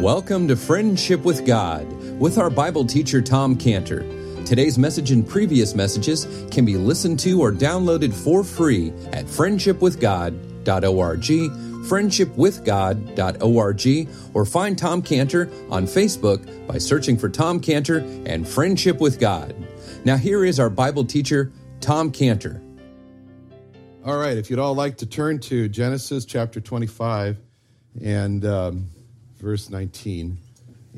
Welcome to Friendship with God with our Bible teacher Tom Cantor. Today's message and previous messages can be listened to or downloaded for free at friendshipwithgod.org, friendshipwithgod.org, or find Tom Cantor on Facebook by searching for Tom Cantor and Friendship with God. Now, here is our Bible teacher, Tom Cantor. All right, if you'd all like to turn to Genesis chapter 25 and um, verse 19.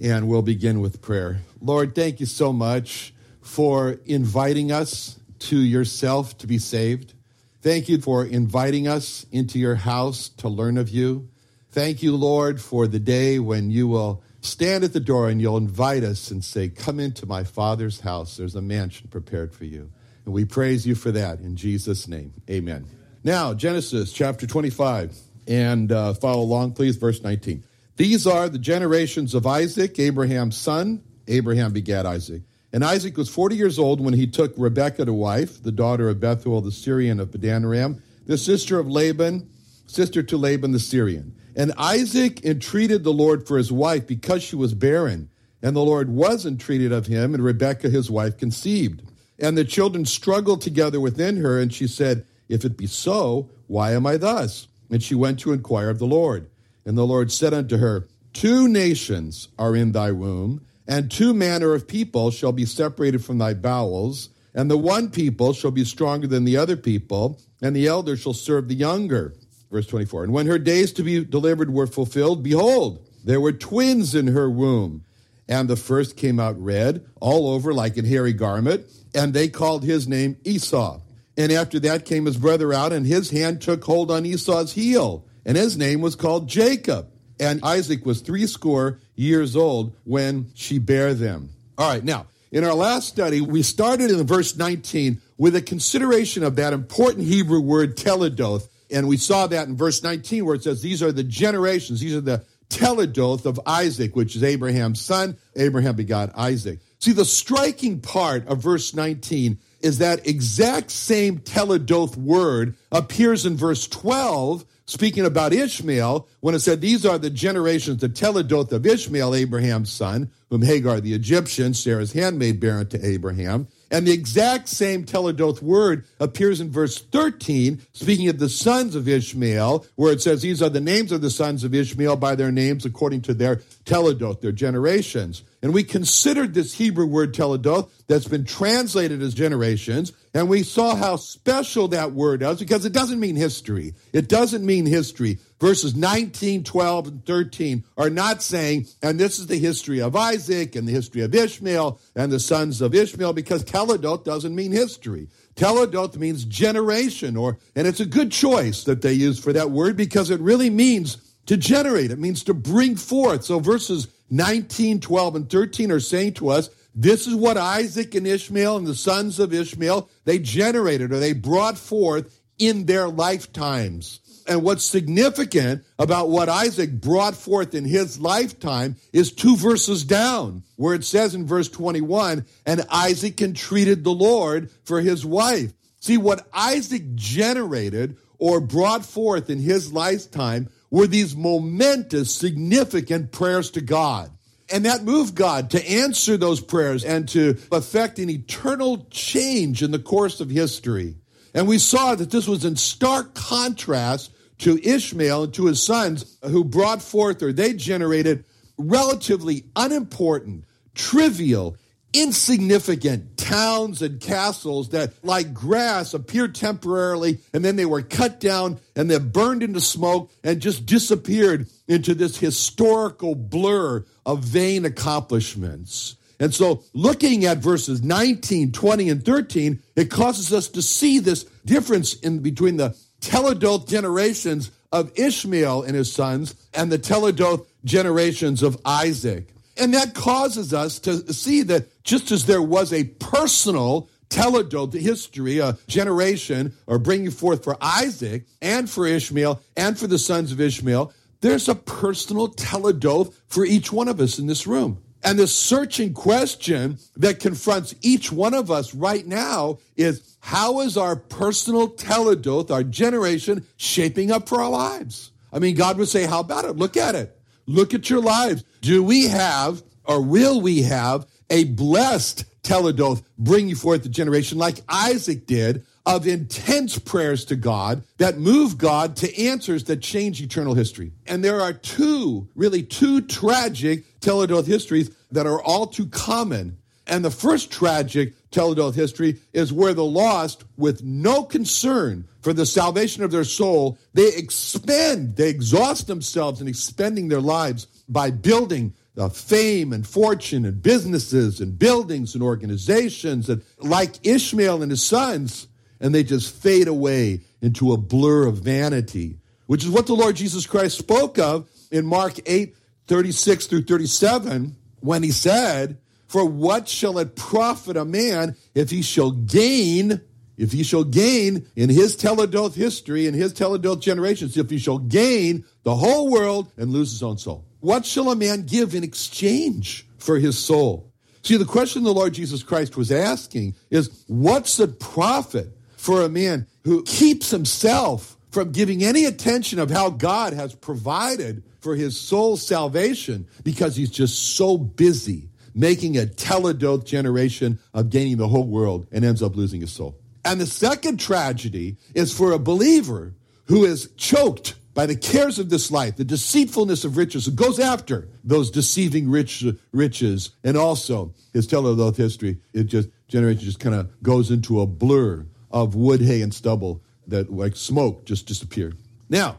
And we'll begin with prayer. Lord, thank you so much for inviting us to yourself to be saved. Thank you for inviting us into your house to learn of you. Thank you, Lord, for the day when you will stand at the door and you'll invite us and say, Come into my Father's house. There's a mansion prepared for you. And we praise you for that in Jesus' name. Amen. Now, Genesis chapter 25, and uh, follow along, please, verse 19. These are the generations of Isaac, Abraham's son. Abraham begat Isaac. And Isaac was 40 years old when he took Rebekah to wife, the daughter of Bethuel the Syrian of Padanaram, the sister of Laban, sister to Laban the Syrian. And Isaac entreated the Lord for his wife because she was barren. And the Lord was entreated of him, and Rebekah his wife conceived. And the children struggled together within her, and she said, If it be so, why am I thus? And she went to inquire of the Lord. And the Lord said unto her, Two nations are in thy womb, and two manner of people shall be separated from thy bowels, and the one people shall be stronger than the other people, and the elder shall serve the younger. Verse 24. And when her days to be delivered were fulfilled, behold, there were twins in her womb. And the first came out red, all over like an hairy garment, and they called his name Esau. And after that came his brother out, and his hand took hold on Esau's heel and his name was called Jacob. And Isaac was threescore years old when she bare them. All right, now, in our last study, we started in verse 19 with a consideration of that important Hebrew word teledoth. And we saw that in verse 19 where it says, These are the generations, these are the teledoth of Isaac, which is Abraham's son. Abraham begot Isaac. See, the striking part of verse 19 is that exact same teledoth word appears in verse 12 speaking about Ishmael, when it said, These are the generations, the teledoth of Ishmael, Abraham's son, whom Hagar the Egyptian, Sarah's handmaid, bare unto Abraham. And the exact same teledoth word appears in verse 13, speaking of the sons of Ishmael, where it says, These are the names of the sons of Ishmael by their names according to their teledoth, their generations. And we considered this Hebrew word teledoth that's been translated as generations, and we saw how special that word is because it doesn't mean history. It doesn't mean history. Verses 19, 12, and 13 are not saying, and this is the history of Isaac and the history of Ishmael and the sons of Ishmael, because teledoth doesn't mean history. Teledoth means generation, or, and it's a good choice that they use for that word because it really means to generate. It means to bring forth. So verses 19, 12, and 13 are saying to us, this is what Isaac and Ishmael and the sons of Ishmael, they generated or they brought forth in their lifetimes. And what's significant about what Isaac brought forth in his lifetime is two verses down, where it says in verse 21, and Isaac entreated the Lord for his wife. See, what Isaac generated or brought forth in his lifetime were these momentous, significant prayers to God. And that moved God to answer those prayers and to effect an eternal change in the course of history. And we saw that this was in stark contrast to Ishmael and to his sons who brought forth or they generated relatively unimportant, trivial, insignificant towns and castles that, like grass, appeared temporarily and then they were cut down and then burned into smoke and just disappeared into this historical blur of vain accomplishments. And so, looking at verses 19, 20, and 13, it causes us to see this difference in between the teledoth generations of Ishmael and his sons and the teledoth generations of Isaac. And that causes us to see that just as there was a personal teledoth history, a generation, or bringing forth for Isaac and for Ishmael and for the sons of Ishmael, there's a personal teledoth for each one of us in this room. And the searching question that confronts each one of us right now is how is our personal teledoth, our generation, shaping up for our lives? I mean, God would say, How about it? Look at it. Look at your lives. Do we have, or will we have, a blessed teledoth bringing forth the generation like Isaac did of intense prayers to God that move God to answers that change eternal history. And there are two, really two tragic teledoth histories that are all too common. And the first tragic teledoth history is where the lost, with no concern for the salvation of their soul, they expend, they exhaust themselves in expending their lives by building uh, fame and fortune and businesses and buildings and organizations. And like Ishmael and his sons, and they just fade away into a blur of vanity, which is what the Lord Jesus Christ spoke of in Mark 8 36 through 37 when he said, For what shall it profit a man if he shall gain? If he shall gain in his teledoth history, in his teledoth generations, if he shall gain the whole world and lose his own soul. What shall a man give in exchange for his soul? See, the question the Lord Jesus Christ was asking is, what's the profit for a man who keeps himself from giving any attention of how God has provided for his soul's salvation because he's just so busy making a teledoth generation of gaining the whole world and ends up losing his soul. And the second tragedy is for a believer who is choked by the cares of this life, the deceitfulness of riches, who goes after those deceiving rich riches, and also his teledoth history. It just generation just kind of goes into a blur of wood, hay, and stubble that, like smoke, just disappeared. Now,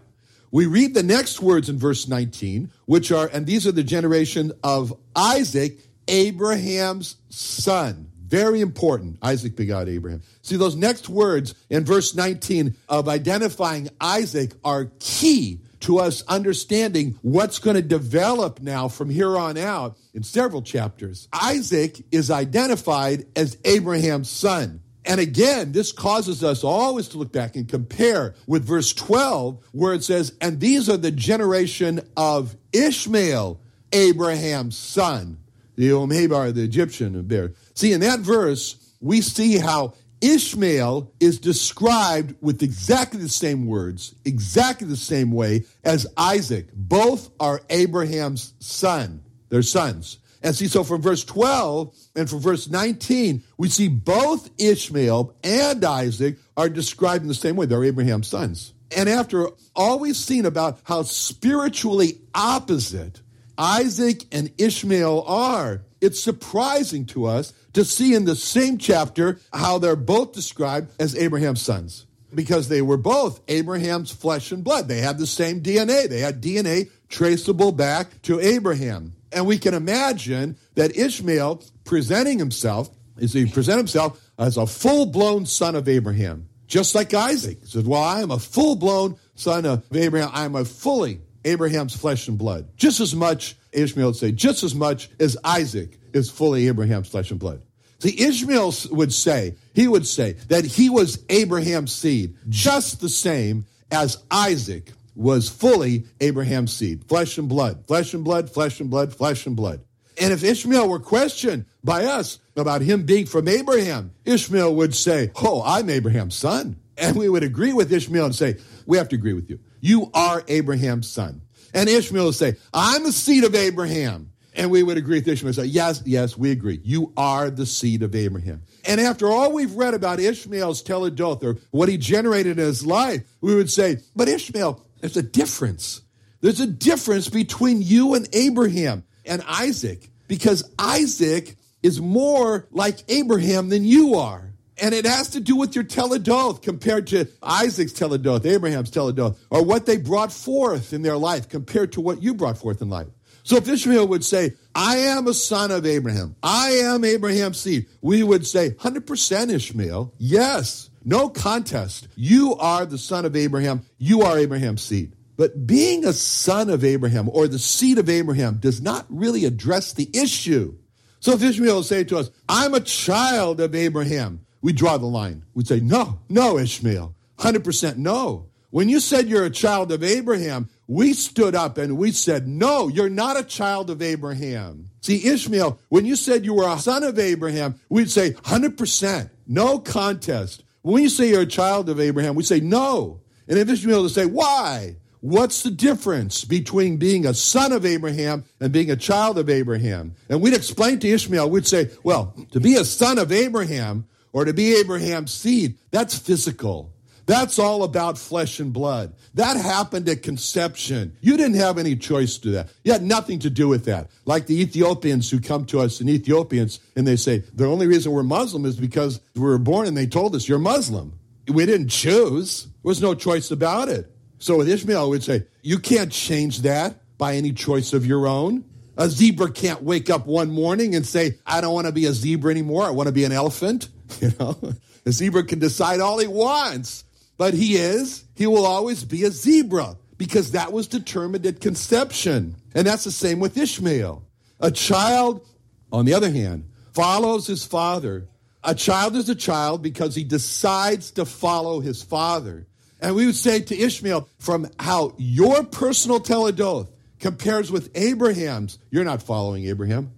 we read the next words in verse 19, which are, and these are the generation of Isaac, Abraham's son. Very important. Isaac begot Abraham. See, those next words in verse 19 of identifying Isaac are key to us understanding what's going to develop now from here on out in several chapters. Isaac is identified as Abraham's son. And again, this causes us always to look back and compare with verse 12, where it says, And these are the generation of Ishmael, Abraham's son, the Omhebar, the Egyptian bear. See, in that verse, we see how Ishmael is described with exactly the same words, exactly the same way as Isaac. Both are Abraham's son, their sons. And see, so from verse 12 and from verse 19, we see both Ishmael and Isaac are described in the same way. They're Abraham's sons. And after all we've seen about how spiritually opposite Isaac and Ishmael are, it's surprising to us to see in the same chapter how they're both described as Abraham's sons because they were both Abraham's flesh and blood. They had the same DNA. They had DNA traceable back to Abraham. And we can imagine that Ishmael presenting himself, is he present himself as a full-blown son of Abraham, just like Isaac. He says, Well, I am a full-blown son of Abraham. I am a fully Abraham's flesh and blood. Just as much, Ishmael would say, just as much as Isaac is fully Abraham's flesh and blood. See, Ishmael would say, he would say that he was Abraham's seed, just the same as Isaac was fully Abraham's seed, flesh and blood, flesh and blood, flesh and blood, flesh and blood. And if Ishmael were questioned by us about him being from Abraham, Ishmael would say, Oh, I'm Abraham's son. And we would agree with Ishmael and say, We have to agree with you. You are Abraham's son. And Ishmael would say, I'm the seed of Abraham. And we would agree with Ishmael and say, Yes, yes, we agree. You are the seed of Abraham. And after all we've read about Ishmael's teledoth or what he generated in his life, we would say, But Ishmael, there's a difference. There's a difference between you and Abraham and Isaac because Isaac is more like Abraham than you are. And it has to do with your teledoth compared to Isaac's teledoth, Abraham's teledoth, or what they brought forth in their life compared to what you brought forth in life. So if Ishmael would say, I am a son of Abraham, I am Abraham's seed, we would say, 100% Ishmael, yes. No contest. You are the son of Abraham. You are Abraham's seed. But being a son of Abraham or the seed of Abraham does not really address the issue. So if Ishmael would say to us, I'm a child of Abraham, we draw the line. We'd say, no, no, Ishmael. 100% no. When you said you're a child of Abraham, we stood up and we said, no, you're not a child of Abraham. See, Ishmael, when you said you were a son of Abraham, we'd say 100%, no contest. When you say you're a child of Abraham, we say no. And if Ishmael to say, why? what's the difference between being a son of Abraham and being a child of Abraham? And we'd explain to Ishmael, we'd say, well, to be a son of Abraham or to be Abraham's seed, that's physical. That's all about flesh and blood. That happened at conception. You didn't have any choice to that. You had nothing to do with that. Like the Ethiopians who come to us in Ethiopians and they say, the only reason we're Muslim is because we were born and they told us you're Muslim. We didn't choose. There was no choice about it. So with Ishmael, we'd say, you can't change that by any choice of your own. A zebra can't wake up one morning and say, I don't want to be a zebra anymore. I want to be an elephant. You know, a zebra can decide all he wants but he is, he will always be a zebra because that was determined at conception. And that's the same with Ishmael. A child, on the other hand, follows his father. A child is a child because he decides to follow his father. And we would say to Ishmael, from how your personal teledoth compares with Abraham's, you're not following Abraham.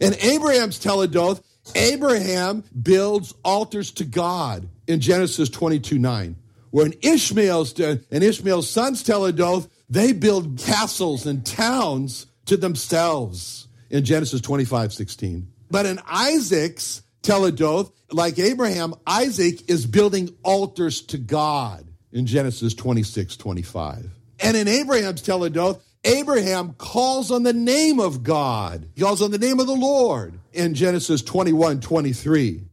And Abraham's teledoth, Abraham builds altars to God in Genesis 22 9. When Ishmael's and Ishmael's sons teledoth, they build castles and towns to themselves in Genesis 25, 16. But in Isaac's teledoth, like Abraham, Isaac is building altars to God in Genesis 26, 25. And in Abraham's teledoth, Abraham calls on the name of God. He calls on the name of the Lord in Genesis 21, 23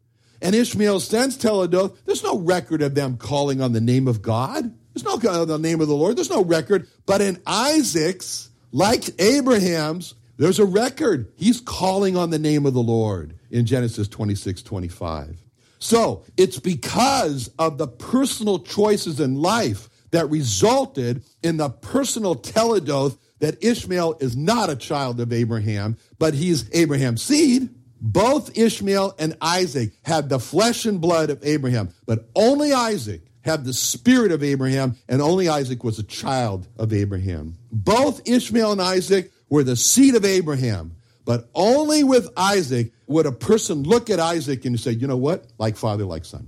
and Ishmael sends teledoth, there's no record of them calling on the name of God. There's no the name of the Lord. There's no record. But in Isaac's, like Abraham's, there's a record. He's calling on the name of the Lord in Genesis 26, 25. So it's because of the personal choices in life that resulted in the personal teledoth that Ishmael is not a child of Abraham, but he's Abraham's seed. Both Ishmael and Isaac had the flesh and blood of Abraham, but only Isaac had the spirit of Abraham, and only Isaac was a child of Abraham. Both Ishmael and Isaac were the seed of Abraham, but only with Isaac would a person look at Isaac and say, you know what? Like father, like son.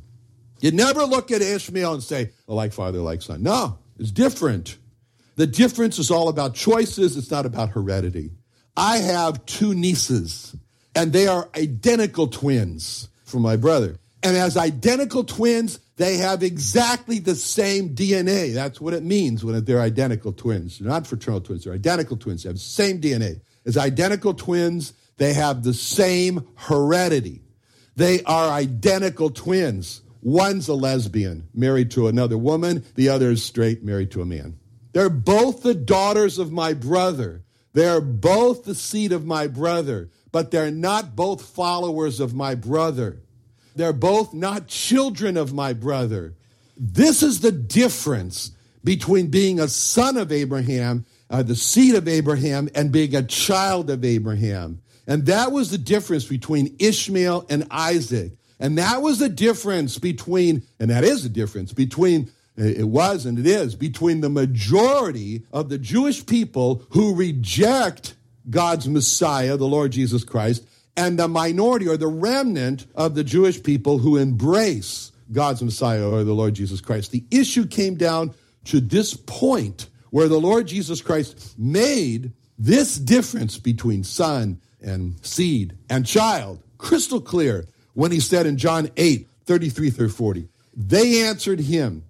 You never look at Ishmael and say, oh, like father, like son. No, it's different. The difference is all about choices, it's not about heredity. I have two nieces and they are identical twins from my brother. And as identical twins, they have exactly the same DNA. That's what it means when they're identical twins. They're not fraternal twins, they're identical twins. They have the same DNA. As identical twins, they have the same heredity. They are identical twins. One's a lesbian, married to another woman. The other is straight, married to a man. They're both the daughters of my brother. They're both the seed of my brother but they're not both followers of my brother. They're both not children of my brother. This is the difference between being a son of Abraham, uh, the seed of Abraham, and being a child of Abraham. And that was the difference between Ishmael and Isaac. And that was the difference between, and that is the difference between, it was and it is, between the majority of the Jewish people who reject God's Messiah, the Lord Jesus Christ, and the minority or the remnant of the Jewish people who embrace God's Messiah or the Lord Jesus Christ. The issue came down to this point where the Lord Jesus Christ made this difference between son and seed and child crystal clear when he said in John 8, 33 through 40, they answered him,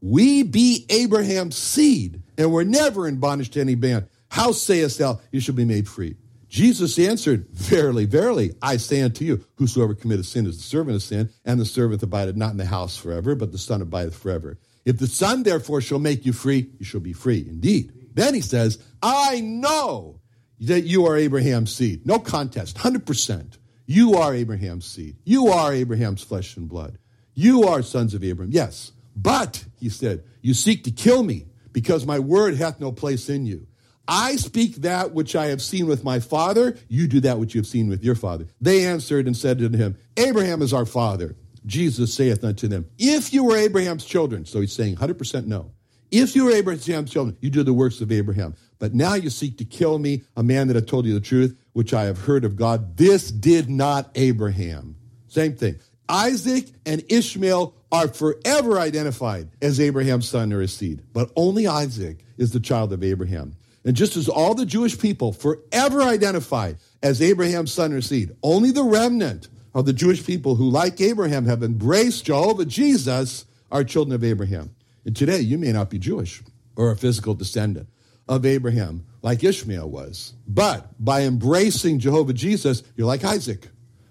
We be Abraham's seed, and we're never in bondage to any man. How sayest thou, you shall be made free? Jesus answered, Verily, verily, I say unto you, whosoever committeth sin is the servant of sin, and the servant abideth not in the house forever, but the Son abideth forever. If the Son therefore shall make you free, you shall be free indeed. Then he says, I know that you are Abraham's seed. No contest, 100%. You are Abraham's seed. You are Abraham's flesh and blood. You are sons of Abraham. Yes. But, he said, you seek to kill me because my word hath no place in you. I speak that which I have seen with my father. You do that which you have seen with your father. They answered and said unto him, Abraham is our father. Jesus saith unto them, If you were Abraham's children, so he's saying 100% no. If you were Abraham's children, you do the works of Abraham. But now you seek to kill me, a man that have told you the truth, which I have heard of God. This did not Abraham. Same thing. Isaac and Ishmael are forever identified as Abraham's son or his seed, but only Isaac is the child of Abraham. And just as all the Jewish people forever identified as Abraham's son or seed, only the remnant of the Jewish people who, like Abraham, have embraced Jehovah Jesus are children of Abraham. And today, you may not be Jewish or a physical descendant of Abraham like Ishmael was. But by embracing Jehovah Jesus, you're like Isaac,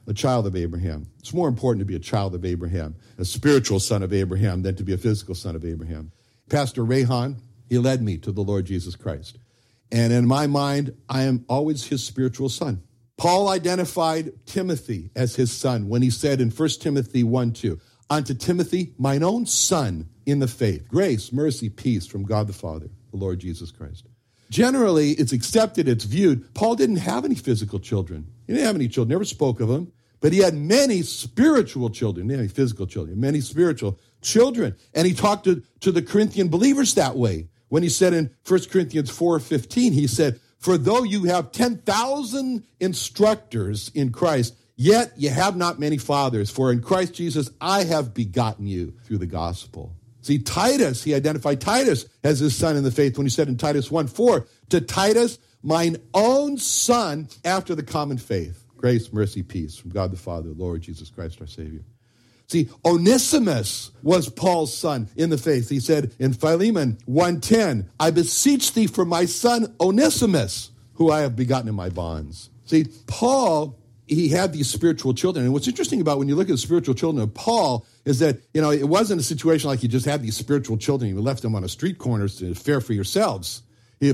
a child of Abraham. It's more important to be a child of Abraham, a spiritual son of Abraham, than to be a physical son of Abraham. Pastor Rayhan, he led me to the Lord Jesus Christ. And in my mind, I am always his spiritual son. Paul identified Timothy as his son when he said in 1 Timothy 1 2, Unto Timothy, mine own son in the faith, grace, mercy, peace from God the Father, the Lord Jesus Christ. Generally, it's accepted, it's viewed. Paul didn't have any physical children. He didn't have any children, never spoke of them, but he had many spiritual children, many physical children, many spiritual children. And he talked to, to the Corinthian believers that way. When he said in 1 Corinthians 4:15, he said, For though you have 10,000 instructors in Christ, yet you have not many fathers. For in Christ Jesus I have begotten you through the gospel. See, Titus, he identified Titus as his son in the faith when he said in Titus 1 4, to Titus, mine own son after the common faith. Grace, mercy, peace from God the Father, Lord Jesus Christ, our Savior. See, Onesimus was Paul's son in the faith. He said in Philemon 1:10, I beseech thee for my son Onesimus, who I have begotten in my bonds. See, Paul, he had these spiritual children. And what's interesting about when you look at the spiritual children of Paul is that, you know, it wasn't a situation like you just had these spiritual children, you left them on a street corner to fare for yourselves.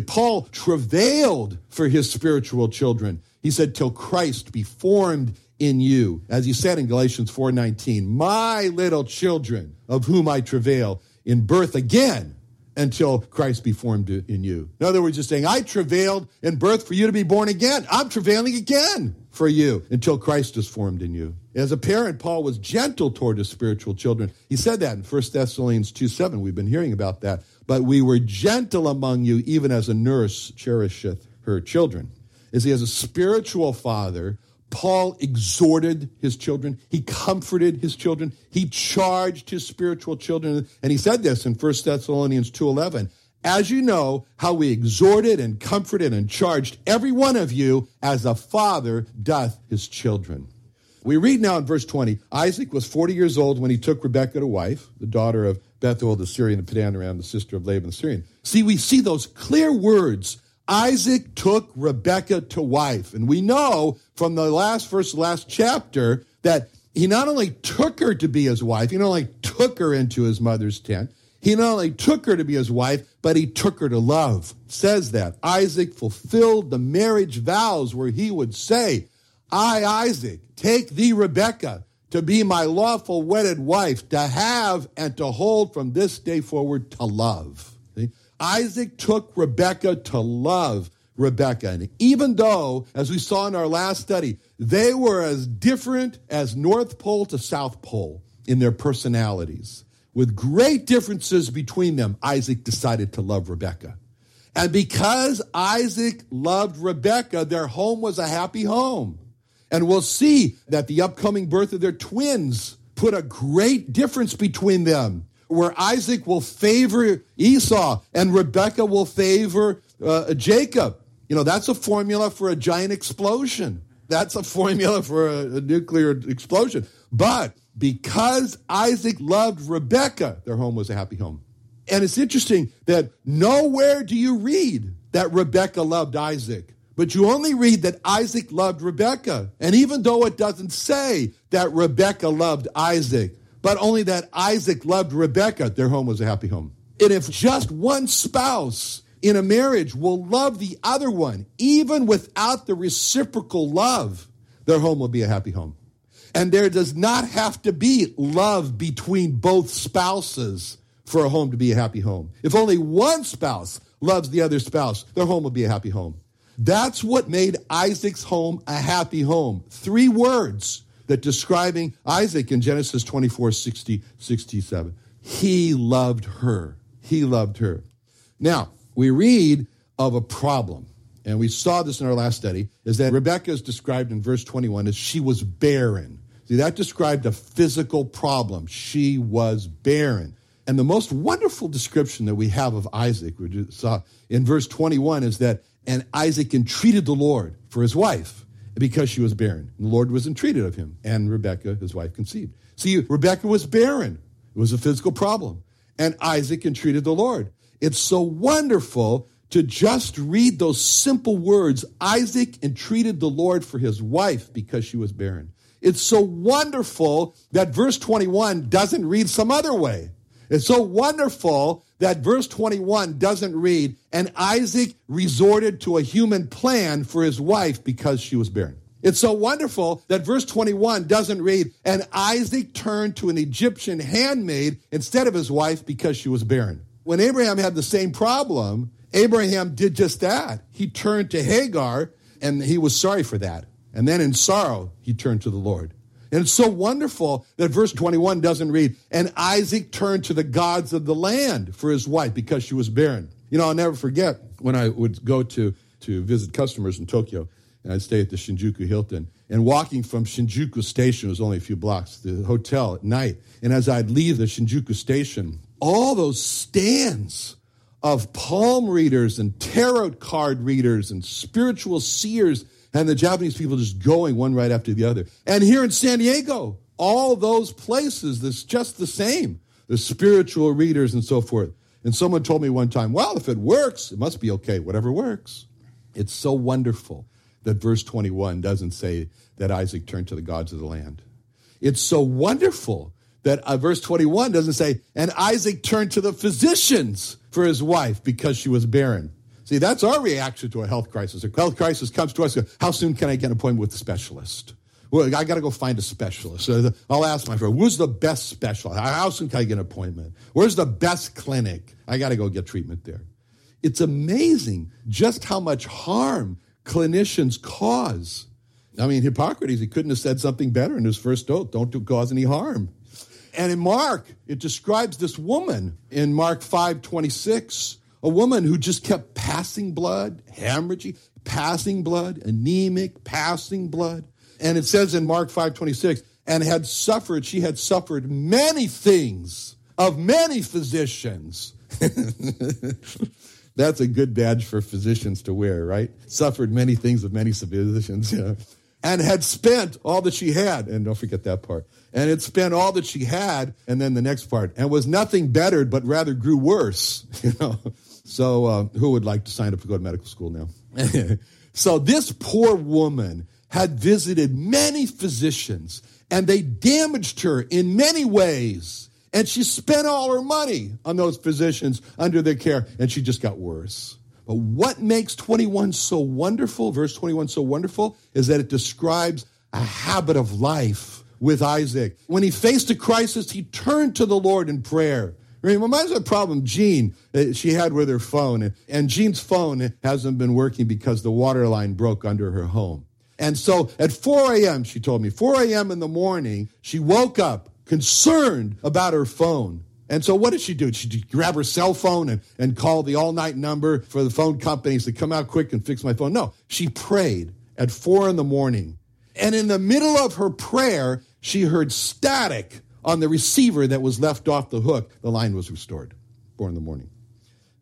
Paul travailed for his spiritual children. He said, till Christ be formed in you. As he said in Galatians 4:19, "My little children, of whom I travail in birth again until Christ be formed in you." In other words, he's saying, "I travailed in birth for you to be born again. I'm travailing again for you until Christ is formed in you." As a parent, Paul was gentle toward his spiritual children. He said that in 1 Thessalonians 2 7. We've been hearing about that. But we were gentle among you, even as a nurse cherisheth her children. As he has a spiritual father Paul exhorted his children. He comforted his children. He charged his spiritual children. And he said this in 1 Thessalonians 2.11. As you know, how we exhorted and comforted and charged every one of you as a father doth his children. We read now in verse 20, Isaac was 40 years old when he took Rebekah to wife, the daughter of Bethuel the Syrian, the Padanaram, the sister of Laban the Syrian. See, we see those clear words Isaac took Rebekah to wife. And we know from the last verse, last chapter, that he not only took her to be his wife, he not only took her into his mother's tent, he not only took her to be his wife, but he took her to love. Says that. Isaac fulfilled the marriage vows where he would say, I, Isaac, take thee, Rebekah, to be my lawful wedded wife, to have and to hold from this day forward to love. Isaac took Rebekah to love Rebekah. And even though, as we saw in our last study, they were as different as North Pole to South Pole in their personalities, with great differences between them, Isaac decided to love Rebekah. And because Isaac loved Rebekah, their home was a happy home. And we'll see that the upcoming birth of their twins put a great difference between them where Isaac will favor Esau and Rebekah will favor uh, Jacob. You know, that's a formula for a giant explosion. That's a formula for a, a nuclear explosion. But because Isaac loved Rebecca, their home was a happy home. And it's interesting that nowhere do you read that Rebecca loved Isaac, but you only read that Isaac loved Rebecca. And even though it doesn't say that Rebecca loved Isaac, but only that Isaac loved Rebecca, their home was a happy home. And if just one spouse in a marriage will love the other one, even without the reciprocal love, their home will be a happy home. And there does not have to be love between both spouses for a home to be a happy home. If only one spouse loves the other spouse, their home will be a happy home. That's what made Isaac's home a happy home. Three words that describing Isaac in Genesis 24, 60, 67. He loved her. He loved her. Now, we read of a problem, and we saw this in our last study, is that Rebecca is described in verse 21 as she was barren. See, that described a physical problem. She was barren. And the most wonderful description that we have of Isaac, we saw in verse 21, is that, and Isaac entreated the Lord for his wife because she was barren. And the Lord was entreated of him, and Rebekah, his wife, conceived. See, Rebekah was barren. It was a physical problem. And Isaac entreated the Lord. It's so wonderful to just read those simple words. Isaac entreated the Lord for his wife because she was barren. It's so wonderful that verse 21 doesn't read some other way. It's so wonderful that verse 21 doesn't read, and Isaac resorted to a human plan for his wife because she was barren. It's so wonderful that verse 21 doesn't read, and Isaac turned to an Egyptian handmaid instead of his wife because she was barren. When Abraham had the same problem, Abraham did just that. He turned to Hagar, and he was sorry for that. And then in sorrow, he turned to the Lord. And it's so wonderful that verse 21 doesn't read, and Isaac turned to the gods of the land for his wife because she was barren. You know, I'll never forget when I would go to, to visit customers in Tokyo, and I'd stay at the Shinjuku Hilton. And walking from Shinjuku Station was only a few blocks, to the hotel at night. And as I'd leave the Shinjuku Station, all those stands of palm readers and tarot card readers and spiritual seers and the Japanese people just going one right after the other. And here in San Diego, all those places, that's just the same. The spiritual readers and so forth. And someone told me one time, well, if it works, it must be okay, whatever works. It's so wonderful that verse 21 doesn't say that Isaac turned to the gods of the land. It's so wonderful that uh, verse 21 doesn't say, and Isaac turned to the physicians for his wife because she was barren. See, that's our reaction to a health crisis. A health crisis comes to us. How soon can I get an appointment with a specialist? Well, I got to go find a specialist. So I'll ask my friend, where's the best specialist? How soon can I get an appointment? Where's the best clinic? I got to go get treatment there. It's amazing just how much harm clinicians cause. I mean, Hippocrates, he couldn't have said something better in his first oath. Don't do, cause any harm. And in Mark, it describes this woman in Mark 5 26 a woman who just kept passing blood, hemorrhaging, passing blood, anemic, passing blood. And it says in Mark 5:26, and had suffered, she had suffered many things of many physicians. That's a good badge for physicians to wear, right? Suffered many things of many physicians. Yeah. And had spent all that she had, and don't forget that part, and had spent all that she had, and then the next part, and was nothing bettered, but rather grew worse. You know, so, uh, who would like to sign up to go to medical school now? so, this poor woman had visited many physicians and they damaged her in many ways. And she spent all her money on those physicians under their care, and she just got worse. But what makes 21 so wonderful, verse 21 so wonderful, is that it describes a habit of life with Isaac. When he faced a crisis, he turned to the Lord in prayer. Reminds me of a problem Jean uh, she had with her phone, and Jean's phone hasn't been working because the water line broke under her home. And so at 4 a.m., she told me, 4 a.m. in the morning, she woke up concerned about her phone. And so what did she do? She grab her cell phone and, and call the all night number for the phone companies to come out quick and fix my phone. No, she prayed at four in the morning. And in the middle of her prayer, she heard static on the receiver that was left off the hook, the line was restored. Four in the morning.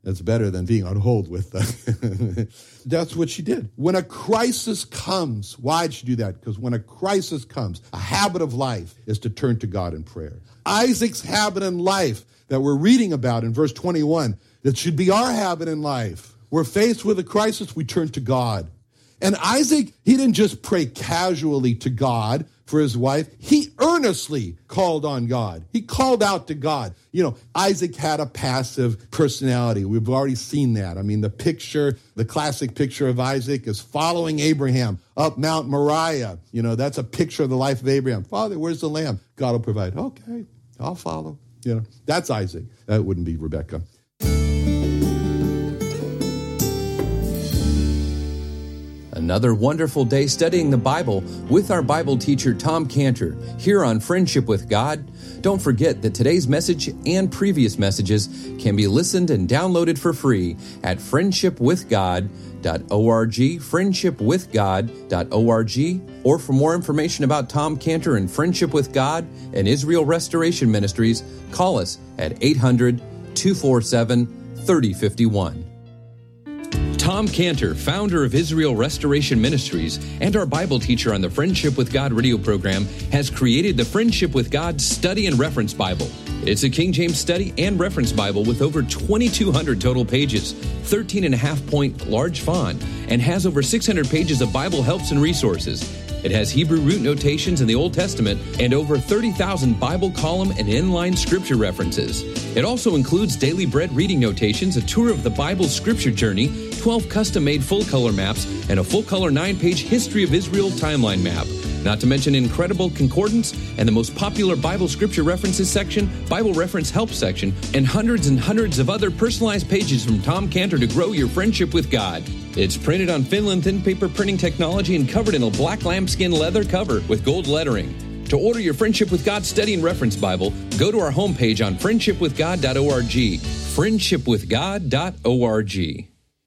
That's better than being on hold with. Uh, that's what she did. When a crisis comes, why'd she do that? Because when a crisis comes, a habit of life is to turn to God in prayer. Isaac's habit in life that we're reading about in verse 21, that should be our habit in life. We're faced with a crisis, we turn to God. And Isaac, he didn't just pray casually to God, for his wife, he earnestly called on God. He called out to God. You know, Isaac had a passive personality. We've already seen that. I mean, the picture, the classic picture of Isaac is following Abraham up Mount Moriah. You know, that's a picture of the life of Abraham. Father, where's the lamb? God will provide. Okay, I'll follow. You know, that's Isaac. That wouldn't be Rebecca. Another wonderful day studying the Bible with our Bible teacher Tom Cantor here on Friendship with God. Don't forget that today's message and previous messages can be listened and downloaded for free at friendshipwithgod.org, friendshipwithgod.org, or for more information about Tom Cantor and Friendship with God and Israel Restoration Ministries, call us at 800 247 3051. Tom Cantor, founder of Israel Restoration Ministries and our Bible teacher on the Friendship with God radio program, has created the Friendship with God Study and Reference Bible. It's a King James study and reference Bible with over 2,200 total pages, 13 and a half point large font, and has over 600 pages of Bible helps and resources. It has Hebrew root notations in the Old Testament and over 30,000 Bible column and inline scripture references. It also includes daily bread reading notations, a tour of the Bible's scripture journey, 12 custom made full color maps, and a full color 9 page History of Israel timeline map. Not to mention incredible concordance and the most popular Bible scripture references section, Bible reference help section, and hundreds and hundreds of other personalized pages from Tom Cantor to grow your friendship with God. It's printed on Finland thin paper printing technology and covered in a black lambskin leather cover with gold lettering. To order your Friendship with God Study and Reference Bible, go to our homepage on friendshipwithgod.org. Friendshipwithgod.org.